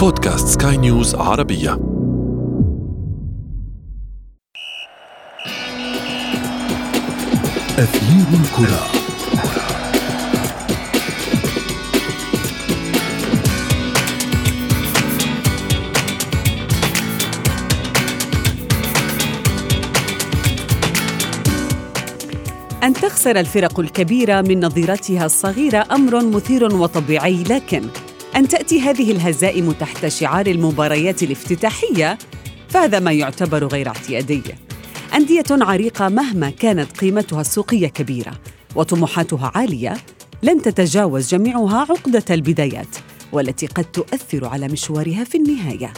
بودكاست سكاي نيوز عربية. أثير الكرة. أن تخسر الفرق الكبيرة من نظيرتها الصغيرة أمر مثير وطبيعي لكن أن تأتي هذه الهزائم تحت شعار المباريات الافتتاحية فهذا ما يعتبر غير اعتيادي. أندية عريقة مهما كانت قيمتها السوقية كبيرة وطموحاتها عالية لن تتجاوز جميعها عقدة البدايات والتي قد تؤثر على مشوارها في النهاية.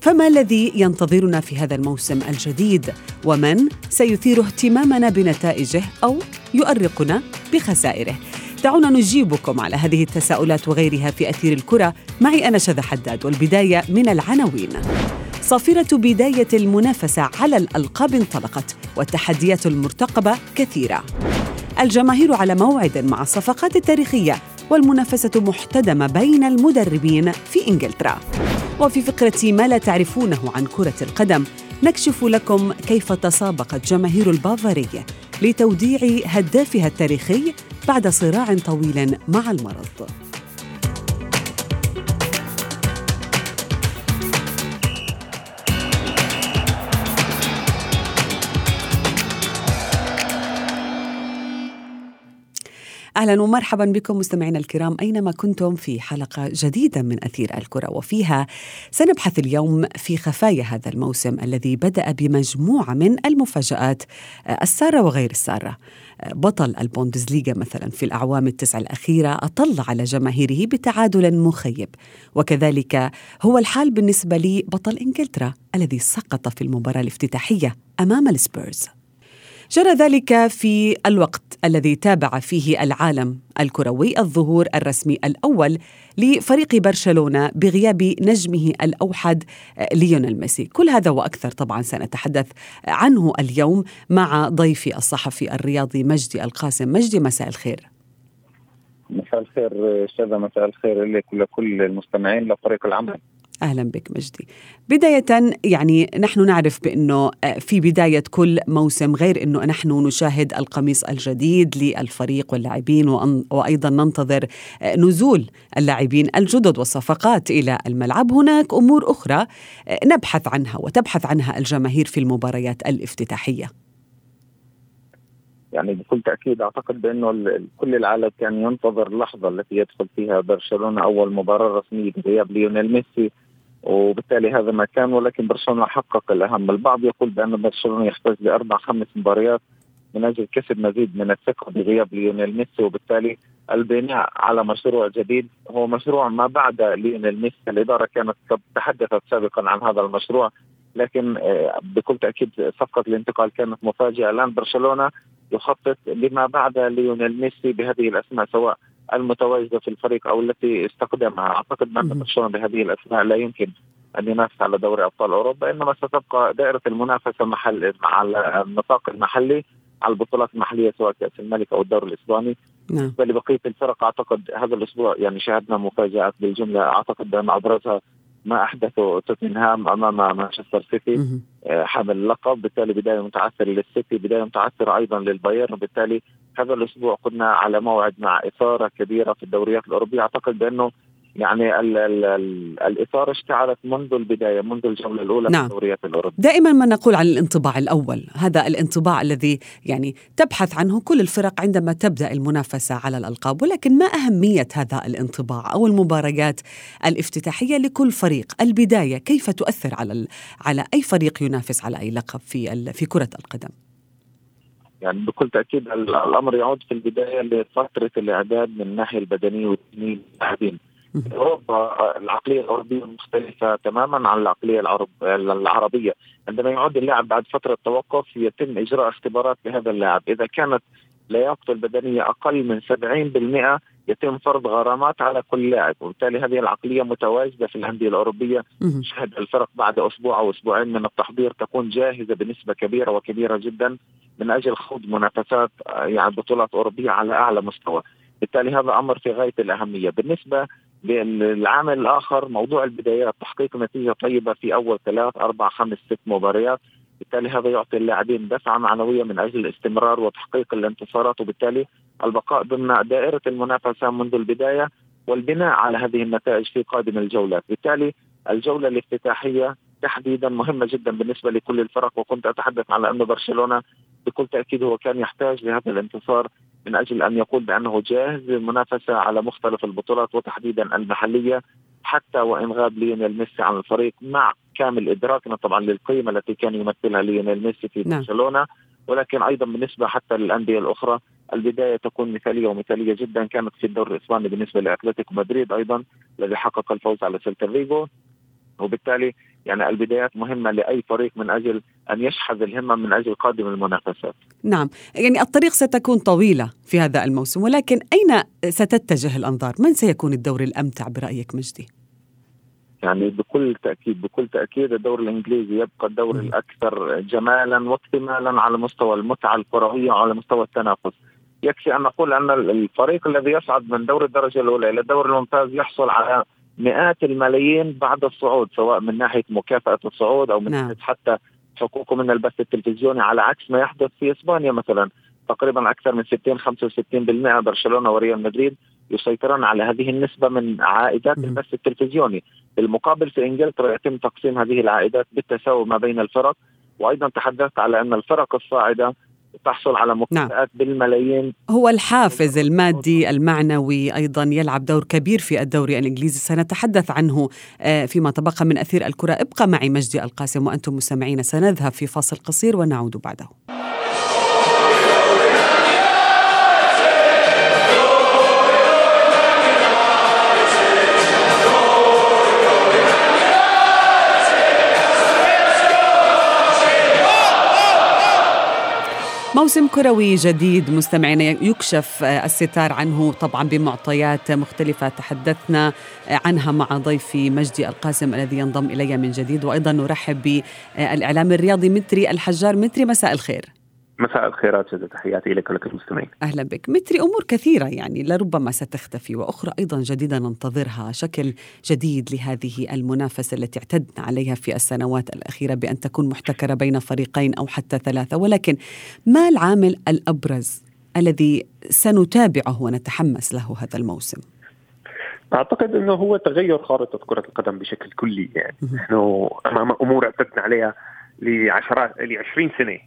فما الذي ينتظرنا في هذا الموسم الجديد؟ ومن سيثير اهتمامنا بنتائجه أو يؤرقنا بخسائره؟ دعونا نجيبكم على هذه التساؤلات وغيرها في أثير الكرة. معي أنا شذى حداد والبداية من العناوين. صافرة بداية المنافسة على الألقاب انطلقت والتحديات المرتقبة كثيرة. الجماهير على موعد مع الصفقات التاريخية والمنافسة محتدمة بين المدربين في إنجلترا. وفي فقرة ما لا تعرفونه عن كرة القدم نكشف لكم كيف تسابقت جماهير البافارية لتوديع هدافها التاريخي بعد صراع طويل مع المرض أهلا ومرحبا بكم مستمعينا الكرام أينما كنتم في حلقة جديدة من أثير الكرة وفيها سنبحث اليوم في خفايا هذا الموسم الذي بدأ بمجموعة من المفاجآت السارة وغير السارة. بطل البوندسليغا مثلا في الأعوام التسع الأخيرة أطل على جماهيره بتعادل مخيب وكذلك هو الحال بالنسبة لبطل إنجلترا الذي سقط في المباراة الافتتاحية أمام السبيرز. جرى ذلك في الوقت الذي تابع فيه العالم الكروي الظهور الرسمي الأول لفريق برشلونة بغياب نجمه الأوحد ليونيل ميسي، كل هذا وأكثر طبعا سنتحدث عنه اليوم مع ضيفي الصحفي الرياضي مجدي القاسم، مجدي مساء الخير. مساء الخير شذا مساء الخير لك ولكل المستمعين لفريق العمل. أهلا بك مجدي. بداية يعني نحن نعرف بأنه في بداية كل موسم غير أنه نحن نشاهد القميص الجديد للفريق واللاعبين وأيضا ننتظر نزول اللاعبين الجدد والصفقات إلى الملعب، هناك أمور أخرى نبحث عنها وتبحث عنها الجماهير في المباريات الافتتاحية. يعني بكل تأكيد أعتقد بأنه كل العالم كان ينتظر اللحظه التي يدخل فيها برشلونة أول مباراة رسمية بغياب ليونيل ميسي وبالتالي هذا ما كان ولكن برشلونة حقق الأهم، البعض يقول بأن برشلونة يحتاج لأربع خمس مباريات من أجل كسب مزيد من الثقة بغياب ليونيل ميسي وبالتالي البناء على مشروع جديد هو مشروع ما بعد ليونيل ميسي، الإدارة كانت تحدثت سابقا عن هذا المشروع لكن آه، بكل تأكيد صفقه الانتقال كانت مفاجئة، الآن برشلونة يخطط لما بعد ليونيل ميسي بهذه الأسماء سواء المتواجدة في الفريق أو التي استقدمها أعتقد أن برشلونه بهذه الاسماء لا يمكن أن ينافس على دوري أبطال أوروبا إنما ستبقى دائرة المنافسة محل على النطاق المحلي على البطولات المحلية سواء كأس الملك أو الدوري الإسباني. نعم. بقيه الفرق أعتقد هذا الأسبوع يعني شاهدنا مفاجآت بالجملة. أعتقد بان أبرزها ما أحدثه توتنهام أمام مانشستر سيتي. آه، حامل اللقب بالتالي بداية متعثره للسيتي بداية متعثره أيضا للبايرن وبالتالي هذا الأسبوع كنا على موعد مع إثارة كبيرة في الدوريات الأوروبية. أعتقد بأنه يعني ال ال ال الإثارة اشتعلت منذ البداية منذ الجولة الأولى نعم. في الدوريات الأوروبية. دائما ما نقول عن الانطباع الأول هذا الانطباع الذي يعني تبحث عنه كل الفرق عندما تبدأ المنافسة على الألقاب ولكن ما أهمية هذا الانطباع أو المباريات الافتتاحية لكل فريق؟ البداية كيف تؤثر على على أي فريق ينافس على أي لقب في في كرة القدم؟ يعني بكل تأكيد الأمر يعود في البداية لفترة الإعداد من الناحية البدنية والتنين اللاعبين أوروبا العقلية الأوروبية مختلفة تماما عن العقلية العرب العربية. عندما يعود اللاعب بعد فترة توقف يتم إجراء اختبارات لهذا اللاعب. إذا كانت لياقته البدنية أقل من 70% يتم فرض غرامات على كل لاعب. وبالتالي هذه العقلية متواجدة في الأندية الأوروبية. شهد الفرق بعد أسبوع أو أسبوعين من التحضير تكون جاهزة بنسبة كبيرة وكبيرة جدا من أجل خوض منافسات يعني بطولات أوروبية على أعلى مستوى. بالتالي هذا أمر في غاية الأهمية. بالنسبة العامل الآخر موضوع البدايات تحقيق نتيجة طيبة في أول ثلاث أربع خمس ست مباريات بالتالي هذا يعطي اللاعبين دفعة معنوية من أجل الاستمرار وتحقيق الانتصارات وبالتالي البقاء ضمن دائرة المنافسة منذ البداية والبناء على هذه النتائج في قادم الجولات، بالتالي الجولة الافتتاحية تحديدا مهمة جدا بالنسبة لكل الفرق وكنت أتحدث على انه برشلونة بكل تأكيد هو كان يحتاج لهذا الانتصار من أجل أن يقول بأنه جاهز للمنافسة على مختلف البطولات وتحديدا المحلية حتى وإن غاب ليونيل ميسي عن الفريق مع كامل ادراكنا طبعا للقيمة التي كان يمثلها ليونيل ميسي في نعم. برشلونة ولكن أيضا بالنسبة حتى للأندية الأخرى البداية تكون مثالية ومثالية جدا كانت في الدوري الإسباني بالنسبة لأتلتيكو مدريد أيضا الذي حقق الفوز على سيلتا فيجو وبالتالي يعني البدايات مهمة لأي فريق من أجل أن يشحذ الهمة من أجل قادم المنافسات نعم يعني الطريق ستكون طويلة في هذا الموسم ولكن أين ستتجه الأنظار؟ من سيكون الدوري الأمتع برأيك مجدي؟ يعني بكل تأكيد بكل تأكيد الدوري الإنجليزي يبقى الدوري الأكثر جمالا واكتمالا على مستوى المتعة الكروية وعلى مستوى التنافس. يكفي أن نقول أن الفريق الذي يصعد من دور الدرجة الأولى إلى الدوري الممتاز يحصل على مئات الملايين بعد الصعود سواء من ناحية مكافأة الصعود أو من نعم. ناحية حتى حقوقه من البث التلفزيوني على عكس ما يحدث في إسبانيا مثلا. تقريبا أكثر من 60 65% برشلونة وريال مدريد يسيطرون على هذه النسبة من عائدات البث التلفزيوني. بالمقابل في إنجلترا يتم تقسيم هذه العائدات بالتساوي ما بين الفرق. وأيضا تحدثت على أن الفرق الصاعدة تحصل على مكافآت نعم. بالملايين. هو الحافز المادي المعنوي أيضا يلعب دور كبير في الدوري الإنجليزي. سنتحدث عنه آه، فيما تبقى من أثير الكرة. ابقى معي مجدي القاسم وأنتم مستمعين. سنذهب في فاصل قصير ونعود بعده. موسم كروي جديد مستمعينا يكشف الستار عنه طبعا بمعطيات مختلفة. تحدثنا عنها مع ضيفي مجدي القاسم الذي ينضم إلي من جديد. وأيضا نرحب بالإعلام الرياضي متري الحجار. متري مساء الخير. مساء الخيرات جزا تحياتي لك ولكل المستمعين. أهلا بك. متري أمور كثيرة يعني لربما ستختفي وأخرى أيضا جديدة ننتظرها شكل جديد لهذه المنافسة التي اعتدنا عليها في السنوات الأخيرة بأن تكون محتكرة بين فريقين أو حتى ثلاثة. ولكن ما العامل الأبرز الذي سنتابعه ونتحمس له هذا الموسم؟ أعتقد إنه هو تغير خارطة كرة القدم بشكل كلي يعني. نحن أمام أمور اعتدنا عليها لعشرات ل 20 سنه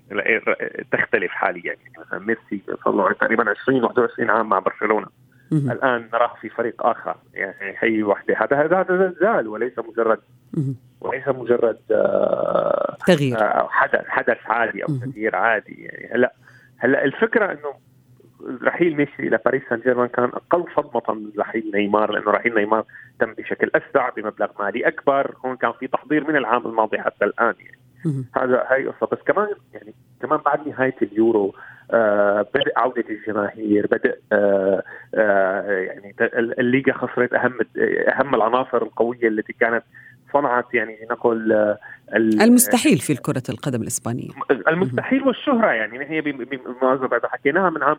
تختلف حاليا. يعني مثلا ميسي صار له تقريبا 20 21 عام مع برشلونة. الآن نراه في فريق آخر. يعني هي وحده هذا هذا زلزال وليس مجرد وليس مجرد آه تغيير. آه حدث حدث عادي أو تغيير عادي. يعني هلا هلا الفكرة إنه رحيل ميسي إلى باريس سان جيرمان كان أقل صدمة من رحيل نيمار لأنه رحيل نيمار تم بشكل أسرع بمبلغ مالي أكبر. هون كان في تحضير من العام الماضي حتى الآن. يعني هذا هاي قصة. بس كمان يعني كمان بعد نهاية اليورو آه بدأ عودة الجماهير بدأ آه آه يعني الليغا خسرت أهم أهم العناصر القوية التي كانت صنعت يعني نقول آه المستحيل في كرة القدم الإسبانية. المستحيل والشهرة يعني. هي بمناسبة حكيناها من عام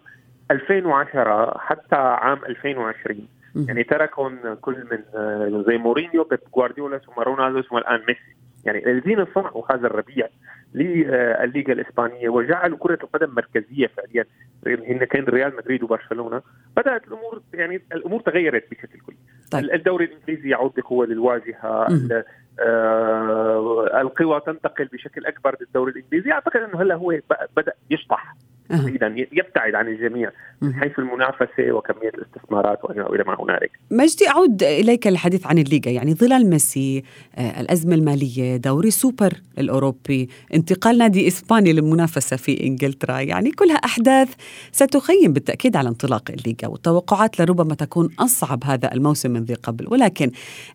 2010 حتى عام 2020 يعني تركهم كل من آه، زي مورينيو بيب جوارديولا ثم رونالدو ثم الآن ميسي. يعني الذين صنعوا هذا الربيع للليغا الإسبانية وجعلوا كرة القدم مركزية فعليا هن كان ريال مدريد وبرشلونة. بدأت الأمور يعني الأمور تغيرت بشكل كلي طيب. الدوري الإنجليزي يعود بقوة للواجهة. آه القوى تنتقل بشكل أكبر للدوري الإنجليزي. أعتقد إنه هلا هو بدأ يشطح. اذا يبتعد عن الجميع. حيث المنافسة وكمية الاستثمارات والى ما هنالك. مجدي أعود إليك الحديث عن الليغا. يعني ظلال ميسي آه، الأزمة المالية دوري سوبر الأوروبي انتقال نادي إسباني للمنافسة في إنجلترا. يعني كلها أحداث ستخيم بالتأكيد على انطلاق الليغا والتوقعات لربما تكون أصعب هذا الموسم من ذي قبل. ولكن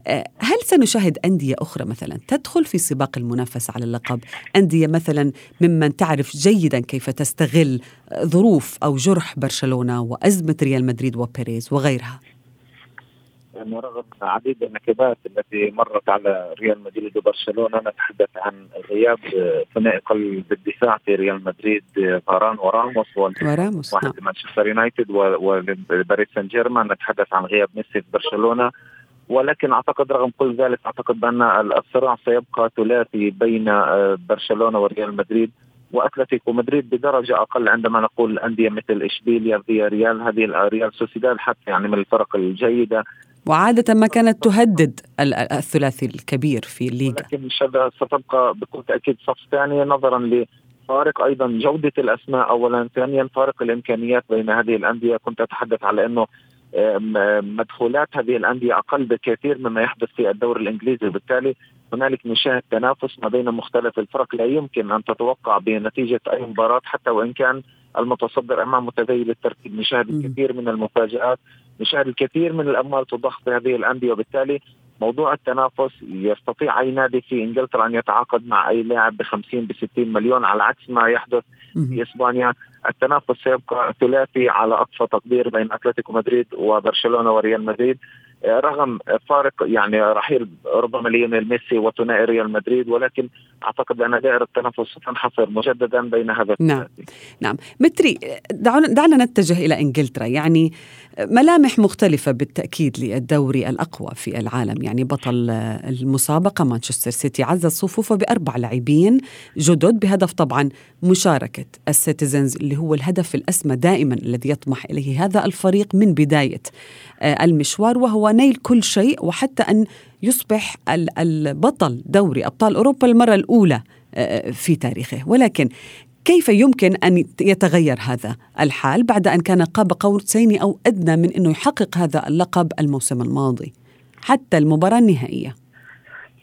آه، هل سنشاهد أندية أخرى مثلا تدخل في سباق المنافسة على اللقب؟ أندية مثلا ممن تعرف جيدا كيف تستغل ظروف أو جرح برشلونة؟ وأزمة ريال مدريد وبيريز وغيرها. يعني رغم عديد النكبات التي مرت على ريال مدريد وبرشلونة نتحدث عن غياب ثنائي قلب الدفاع في ريال مدريد فاران وراموس وراموس واحد نعم. مانشستر يونايتد وباريس سان جيرمان. نتحدث عن غياب ميسي في برشلونة. ولكن أعتقد رغم كل ذلك أعتقد بان الصراع سيبقى ثلاثي بين آه، برشلونة وريال مدريد. وأتلتيكو مدريد بدرجة أقل عندما نقول انديه مثل إشبيليا فيا ريال هذه ريال سوسيداد حتى يعني من الفرق الجيدة. وعادة ما كانت تهدد الثلاثي الكبير في الليغا. لكن ستبقى بكل تأكيد صف ثاني نظرا لفارق أيضا جودة الأسماء أولا ثانيا فارق الإمكانيات بين هذه الأندية. كنت أتحدث على أنه مدخولات هذه الأندية أقل بكثير مما يحدث في الدوري الإنجليزي. وبالتالي هنالك نشاهد تنافس ما بين مختلف الفرق. لا يمكن أن تتوقع بنتيجة أي مباراة حتى وإن كان المتصدر أمام متذيل الترتيب. نشاهد الكثير من المفاجآت نشاهد الكثير من الأموال تضخ في هذه الأندية. وبالتالي موضوع التنافس يستطيع أي نادي في إنجلترا أن يتعاقد مع أي لاعب ب 50 ب 60 مليون على عكس ما يحدث في إسبانيا. التنافس سيبقى ثلاثي على أقصى تقدير بين أتلتيكو مدريد وبرشلونة وريال مدريد. رغم فارق يعني رحيل ربما ليونيل ميسي وثنائي ريال مدريد ولكن أعتقد ان دائرة التنافس ستنحصر مجددا بين هذا نعم. نعم. متري دعونا دعنا نتجه إلى إنجلترا. يعني ملامح مختلفة بالتأكيد للدوري الأقوى في العالم. يعني بطل المسابقة مانشستر سيتي عزز صفوفه بأربع لاعبين جدد بهدف طبعا مشاركة السيتيزنز اللي هو الهدف الأسمى دائما الذي يطمح إليه هذا الفريق من بداية المشوار وهو نيل كل شيء وحتى أن يصبح بطل دوري أبطال أوروبا للمرة الأولى آه، في تاريخه. ولكن كيف يمكن أن يتغير هذا الحال بعد أن كان قاب قوسين أو أدنى من أنه يحقق هذا اللقب الموسم الماضي حتى المباراة النهائية؟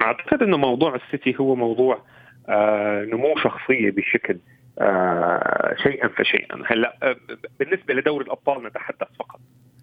أعتقد أنه موضوع السيتي هو موضوع آه نمو شخصية بشكل آه شيئا فشيئا. هلأ آه بالنسبة لدوري الأبطال نتحدث فقط.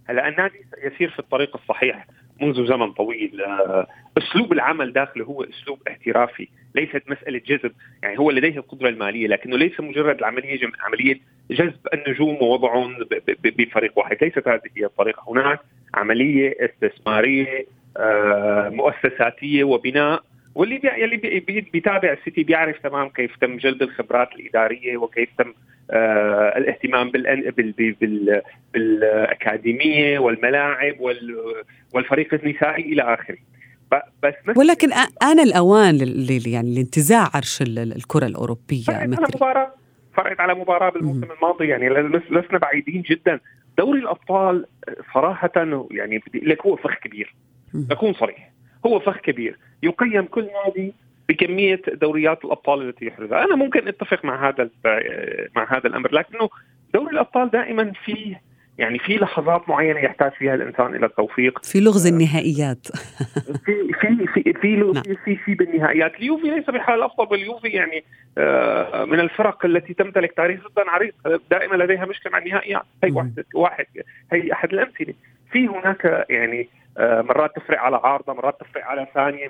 هلا النادي يسير في الطريق الصحيح منذ زمن طويل. آه، أسلوب العمل داخله هو أسلوب احترافي ليست مسألة جذب يعني هو لديه القدرة المالية لكنه ليس مجرد العملية عملية جذب النجوم ووضعهم بفريق واحد ليست هذه هي الطريقة. هناك عملية استثمارية آه، مؤسساتية وبناء واللي بي... يلي بي... بيتابع السيتي بيعرف تمام كيف تم جلب الخبرات الإدارية وكيف تم آه الاهتمام بال... بال... بال... بالأكاديمية والملاعب وال... والفريق النسائي إلى آخره. بس ولكن آن الأوان ل... يعني لانتزاع عرش الكرة الأوروبية فرقت على مباراة فرقت على مباراة بالموسم الماضي. يعني لسنا بعيدين جدا. دوري الأبطال صراحة يعني بدي لك هو فخ كبير. أكون صريح. هو فخ كبير. يقيم كل نادي بكمية دوريات الأبطال التي يحرزها، أنا ممكن أتفق مع هذا مع هذا الأمر لكنه دوري الأبطال دائما فيه يعني في لحظات معينة يحتاج فيها الإنسان إلى التوفيق. في لغز النهائيات. في في في في نعم. في في بالنهائيات. اليوفي ليس بالحال الافضل باليوفي يعني آه، من الفرق التي تمتلك تاريخ جدا عريق. دائما لديها مشكلة مع النهائيات. هي واحد واحد هي أحد الأمثلة. في هناك يعني آه، مرات تفرق على عارضة مرات تفرق على ثانية.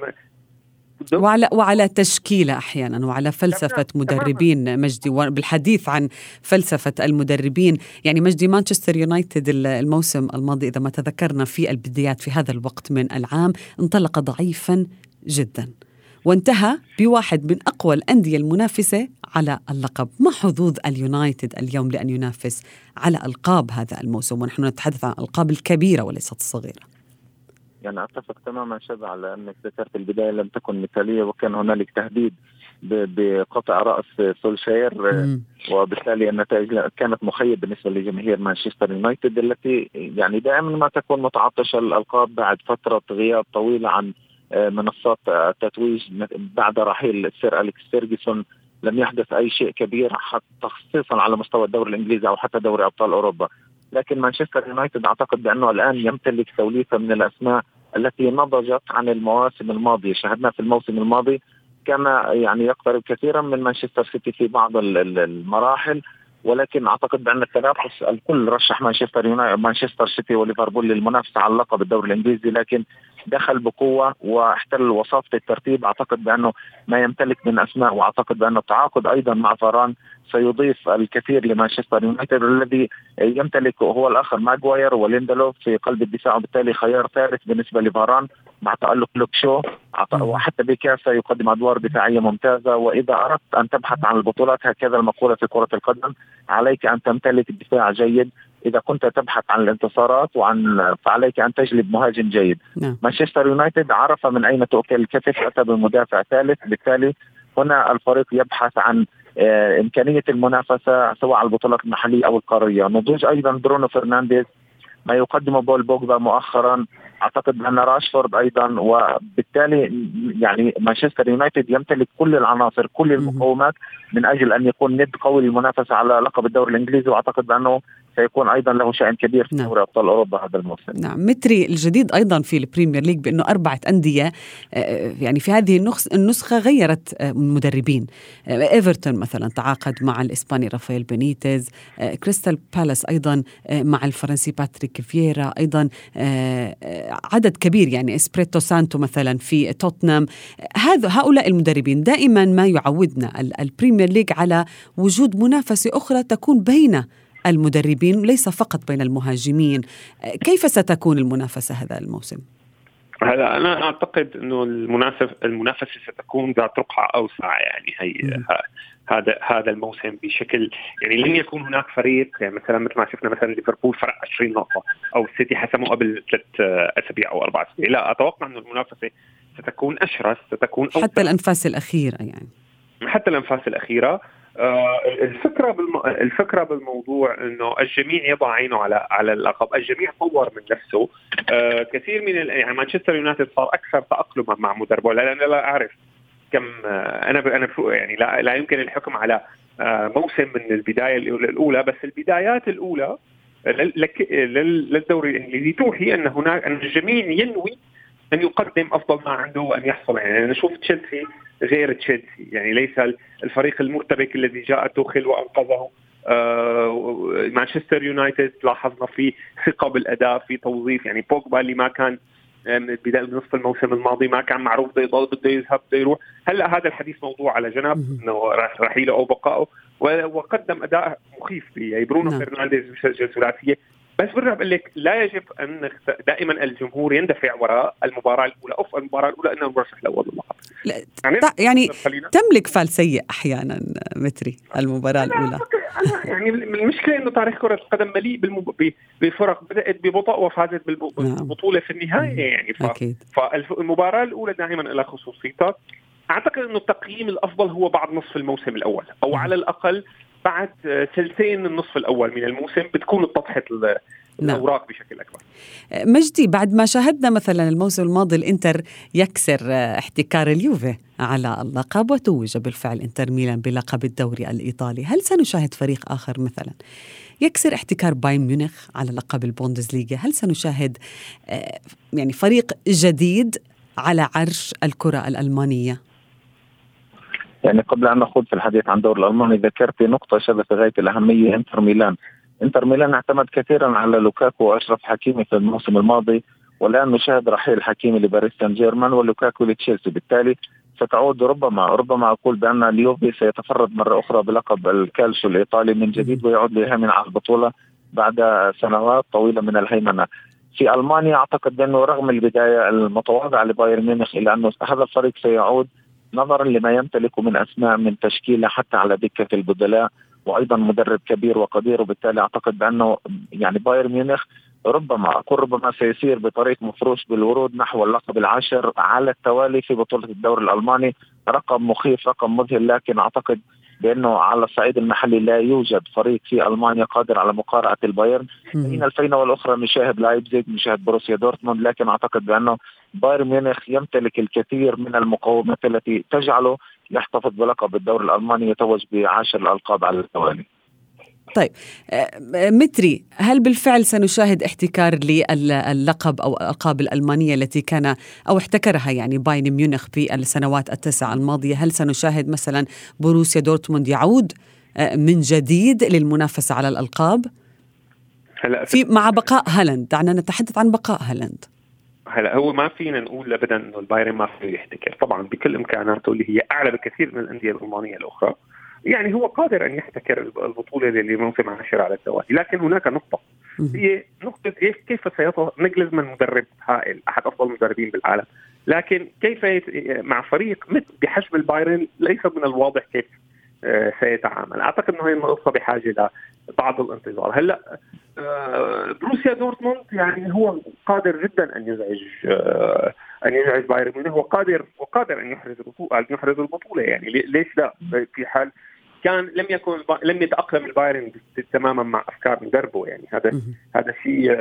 وعلى وعلى تشكيلة أحيانا وعلى فلسفة مدربين مجدي بالحديث عن فلسفة المدربين. يعني مجدي مانشستر يونايتد الموسم الماضي إذا ما تذكرنا في البدايات في هذا الوقت من العام انطلق ضعيفا جدا وانتهى بواحد من أقوى الأندية المنافسة على اللقب. ما حظوظ اليونايتد اليوم لأن ينافس على ألقاب هذا الموسم؟ ونحن نتحدث عن الالقاب الكبيرة وليست الصغيرة. يعني أتفق تماما شذ على أنك ذكرت البداية لم تكن مثالية وكان هنالك تهديد بقطع رأس سولشاير وبالتالي النتائج كانت مخيبة بالنسبة لجماهير مانشستر يونايتد التي يعني دائما ما تكون متعطشة للألقاب بعد فترة غياب طويلة عن آه، منصات التتويج بعد رحيل السير أليكس فيرجسون. لم يحدث أي شيء كبير حتى خصيصا على مستوى الدوري الإنجليزي أو حتى دوري أبطال أوروبا. لكن مانشستر يونايتد أعتقد بأنه الآن يمتلك توليفة من الأسماء التي نضجت عن المواسم الماضية، شاهدنا في الموسم الماضي كان يعني يقترب كثيرا من مانشستر سيتي في بعض المراحل ولكن أعتقد بأن التنافس الكل رشح مانشستر يونايتد مانشستر سيتي وليفربول للمنافسة على اللقب الدوري الإنجليزي لكن دخل بقوة واحتل وصافة الترتيب. أعتقد بأنه ما يمتلك من أسماء وأعتقد بان التعاقد أيضا مع فاران سيضيف الكثير لمانشستر يونايتد. الذي يمتلك هو الآخر ماجواير وليندلوف في قلب الدفاع وبالتالي خيار ثالث بالنسبة لفاران مع تألق لوك شو. وحتى بيساكا يقدم أدوار دفاعية ممتازة. وإذا أردت أن تبحث عن البطولات هكذا المقولة في كرة القدم عليك أن تمتلك دفاع جيد إذا كنت تبحث عن الانتصارات وعن فعليك أن تجلب مهاجم جيد. نعم. مانشستر يونايتد عرف من أين تؤكل الكتف أتى بمدافع ثالث. بالتالي هنا الفريق يبحث عن آه، إمكانية المنافسة سواء على البطولات المحلية أو القارية، نضوج أيضا برونو فرنانديز. ما يقدمه بول بوجبا مؤخرا. أعتقد أن راشفورد أيضا. وبالتالي يعني مانشستر يونايتد يمتلك كل العناصر كل المقومات من أجل أن يكون ند قوي للمنافسة على لقب الدوري الإنجليزي. وأعتقد بانه سيكون أيضا له شأن كبير في نعم. دوري أبطال أوروبا هذا الموسم. نعم متري الجديد أيضا في البريمير ليج بأنه أربعة أندية آه، يعني في هذه النسخة غيرت آه، مدربين آه، إيفرتون مثلا تعاقد مع الإسباني رافائيل بينيتز كريستال بالاس أيضا مع الفرنسي باتريك فييرا أيضا عدد كبير يعني إسبريتو سانتو مثلا في توتنهام هذا هؤلاء المدربين دائما ما يعودنا البريمير ليج على وجود منافسة أخرى تكون بين المدربين ليس فقط بين المهاجمين. كيف ستكون المنافسة هذا الموسم؟ هلا أنا أعتقد إنه المنافسه المنافسة ستكون ذات رقعة أوسع يعني هي هذا هذا الموسم بشكل يعني لن يكون هناك فريق يعني مثلا مثل ما شفنا مثلا ليفربول فرق 20 نقطة أو السيتي حسموا قبل ثلاث أسابيع أو أربع أسابيع. لا أتوقع إنه المنافسة ستكون أشرس ستكون أوسع. حتى الأنفاس الأخيرة يعني. حتى الأنفاس الأخيرة. الفكرة بالم... الفكرة بالموضوع إنه الجميع يضع عينه على على اللقب، الجميع طور من نفسه، آه، كثير من ال... يعني مانشستر يونايتد صار أكثر تاقلما مع مدربه لأن لا أعرف كم آه، أنا ب... أنا يعني لا, لا يمكن الحكم على موسم من البداية الأولى. بس البدايات الأولى للدوري الإنجليزي توحي أن هناك أن الجميع ينوي ان يقدم أفضل ما عنده وان يحصل يعني. أنا أشوف تشيلسي غير تشيلسي. يعني ليس الفريق المرتبك الذي جاء توخل وأنقذه. آه مانشستر يونايتد لاحظنا في ثقه بالاداء في توظيف. يعني بوجبا اللي ما كان من بداية نصف الموسم الماضي ما كان معروف بده يضل بده يذهب بده يروح. هلأ هذا الحديث موضوع على جنب إنه رحيله أو بقائه. وقدم أداء مخيف يعني برونو نعم. فرنانديز بسجل ثلاثية بس برجع بقول لك لا يجب أن دائما الجمهور يندفع وراء المباراة الأولى أو المباراة الأولى إنه المرشح الأول للقب يعني, يعني تملك فال سيء أحيانا متري المباراة الأولى. يعني المشكلة إنه تاريخ كرة القدم مليء بفرق بدأت ببطء وفازت نعم. بالبطولة في النهاية يعني. ف... أكيد. فالمباراه الأولى دائما لها خصوصيتها. أعتقد إنه التقييم الأفضل هو بعد نصف الموسم الأول أو على الأقل بعد ثلثين النصف الأول من الموسم بتكون اتضحت نعم. الأوراق بشكل أكبر. مجدي بعد ما شاهدنا مثلا الموسم الماضي الإنتر يكسر احتكار اليوفي على اللقب وتوج بالفعل إنتر ميلان بلقب الدوري الإيطالي، هل سنشاهد فريق آخر مثلا يكسر احتكار بايرن ميونخ على لقب البوندسليغا؟ هل سنشاهد آه، يعني فريق جديد على عرش الكرة الألمانية؟ يعني قبل أن نخوض في الحديث عن الدوري الألماني ذكرت نقطة في غاية الأهمية إنتر ميلان. إنتر ميلان اعتمد كثيرا على لوكاكو وأشرف حكيمي في الموسم الماضي والآن نشاهد رحيل حكيمي لباريس سان جيرمان ولوكاكو لتشيلسي. بالتالي ستعود ربما ربما أقول بأن اليوفي سيتفرد مرة أخرى بلقب الكالشو الإيطالي من جديد ويعود ليهيمن على البطولة بعد سنوات طويلة من الهيمنة. في ألمانيا أعتقد بأنه رغم البداية المتواضعة لبايرن ميونخ الا أنه هذا الفريق سيعود نظرا لما يمتلكه من أسماء من تشكيلة حتى على دكة البدلاء وأيضا مدرب كبير وقدير وبالتالي أعتقد بأنه يعني بايرن ميونخ ربما أقول ربما سيسير بطريق مفروش بالورود نحو اللقب العاشر على التوالي في بطولة الدوري الألماني. رقم مخيف رقم مذهل لكن أعتقد بأنه على الصعيد المحلي لا يوجد فريق في ألمانيا قادر على مقارعة البايرن. من الفينه والأخرى نشاهد لايبزيج نشاهد بروسيا دورتموند لكن أعتقد بأنه بايرن ميونخ يمتلك الكثير من المقومات التي تجعله يحتفظ بلقب الدوري الألماني يتوج بعشر الألقاب على التوالي. طيب آه، متري هل بالفعل سنشاهد احتكار للقب أو الألقاب الألمانية التي كان أو احتكرها يعني بايرن ميونخ في السنوات التسع الماضية؟ هل سنشاهد مثلا بروسيا دورتموند يعود آه، من جديد للمنافسة على الألقاب؟ هلا في مع بقاء هالاند. دعنا نتحدث عن بقاء هالاند. هلا هو ما فينا نقول ابدا إنه البايرن ما فيه يحتكر. طبعا بكل إمكاناته اللي هي أعلى بكثير من الأندية الألمانية الأخرى. يعني هو قادر أن يحتكر البطولة اللي موسم عاشر على التوالي لكن هناك نقطة. هي نقطة إيه كيف سيطلع نجلزمان مدرب هائل أحد أفضل المدربين بالعالم. لكن كيف يت... مع فريق مثل بحجم البايرن ليس من الواضح كيف آه، سيتعامل. أعتقد إنه هي القصة بحاجة لبعض الانتظار. هلأ آه، بروسيا دورتموند يعني هو قادر جدا أن يزعج آه، أن يزعج بايرن ميونخ. وقادر وقادر أن يحرز أن يحرز البطولة يعني. ليش لا؟ في حال كان لم يكن لم يتأقلم البايرن تماما مع أفكار مدربه يعني. هذا هذا شيء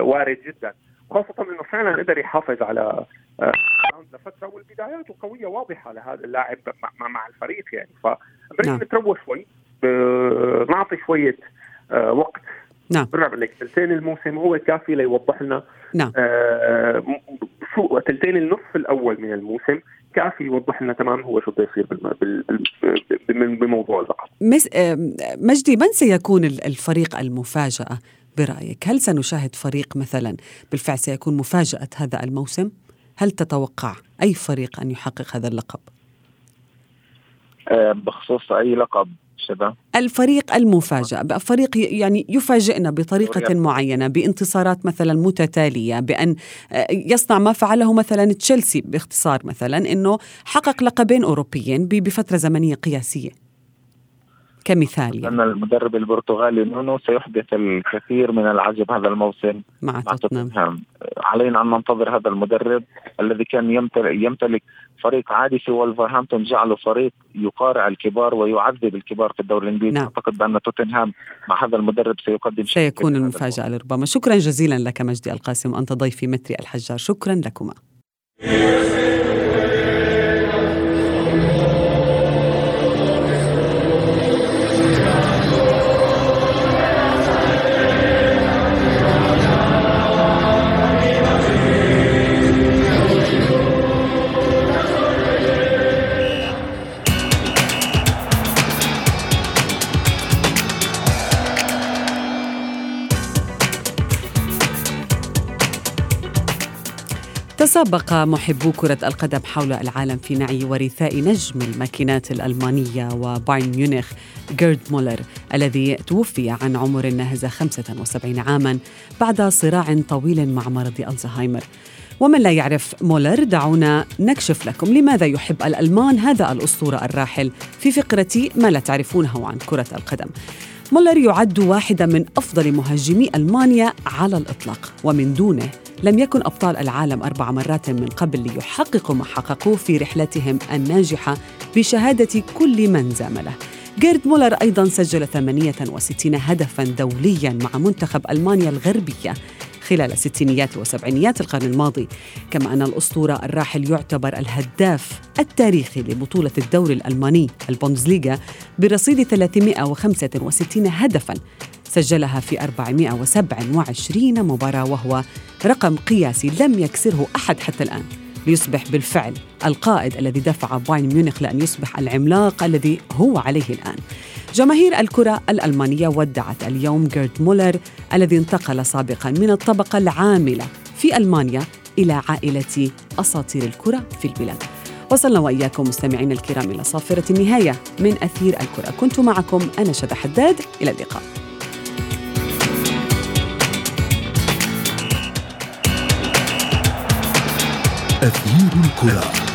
وارد جدا. خاصة إنه فعلا قدر يحافظ على لفترة والبدايات قوية واضحة لهذا اللاعب مع, مع الفريق يعني. فبدنا نعم. نتروى شوي نعطي شوية وقت. نعم. برجع لك ثلثين الموسم هو كافي ليوضح لنا نعم. آه شو ثلثين النصف الأول من الموسم. كافي يوضح لنا تماما هو شو بده يصير بموضوع اللقب. مجدي من سيكون الفريق المفاجأة برأيك؟ هل سنشاهد فريق مثلا بالفعل سيكون مفاجأة هذا الموسم؟ هل تتوقع أي فريق أن يحقق هذا اللقب؟ آه، بخصوص أي لقب شباب؟ الفريق المفاجئ فريق يعني يفاجئنا بطريقة معينة بانتصارات مثلا متتالية بأن آه، يصنع ما فعله مثلا تشيلسي باختصار مثلا أنه حقق لقبين أوروبيين بفترة زمنية قياسية. كمثال يعني. أن المدرب البرتغالي نونو سيحدث الكثير من العجب هذا الموسم. مع توتنهام. علينا أن ننتظر هذا المدرب الذي كان يمتلك, فريق عادي في ولفرهامبتون جعله فريق يقارع الكبار ويعذب الكبار في الدوري الإنجليزي. نعم. أعتقد بأن توتنهام مع هذا المدرب سيقدم سيكون المفاجأة لربما. شكرا جزيلا لك مجدي القاسم أنت ضيفي متري الحجار. شكرا لكما. تسابق محبو كرة القدم حول العالم في نعي ورثاء نجم الماكينات الألمانية وبايرن ميونخ جيرد مولر الذي توفي عن عمر ناهز 75 عاما بعد صراع طويل مع مرض ألزهايمر. ومن لا يعرف مولر دعونا نكشف لكم لماذا يحب الألمان هذا الأسطورة الراحل في فقرة ما لا تعرفونه عن كرة القدم. مولر يعد واحدا من أفضل مهاجمي ألمانيا على الإطلاق ومن دونه لم يكن أبطال العالم أربع مرات من قبل ليحققوا ما حققوه في رحلتهم الناجحة بشهادة كل من زامله جيرد مولر أيضا سجل 68 هدفا دوليا مع منتخب ألمانيا الغربية خلال الستينيات وسبعينيات القرن الماضي كما أن الأسطورة الراحل يعتبر الهداف التاريخي لبطولة الدوري الألماني البوندسليغا برصيد 365 هدفاً. سجلها في 427 مباراة وهو رقم قياسي لم يكسره أحد حتى الآن. ليصبح بالفعل القائد الذي دفع بايرن ميونخ لأن يصبح العملاق الذي هو عليه الآن. جماهير الكرة الألمانية ودعت اليوم جيرد مولر الذي انتقل سابقا من الطبقة العاملة في ألمانيا إلى عائلة أساطير الكرة في البلاد. وصلنا وإياكم مستمعين الكرام إلى صافرة النهاية من أثير الكرة. كنت معكم أنا شذى حداد. إلى اللقاء. أثير الكرة.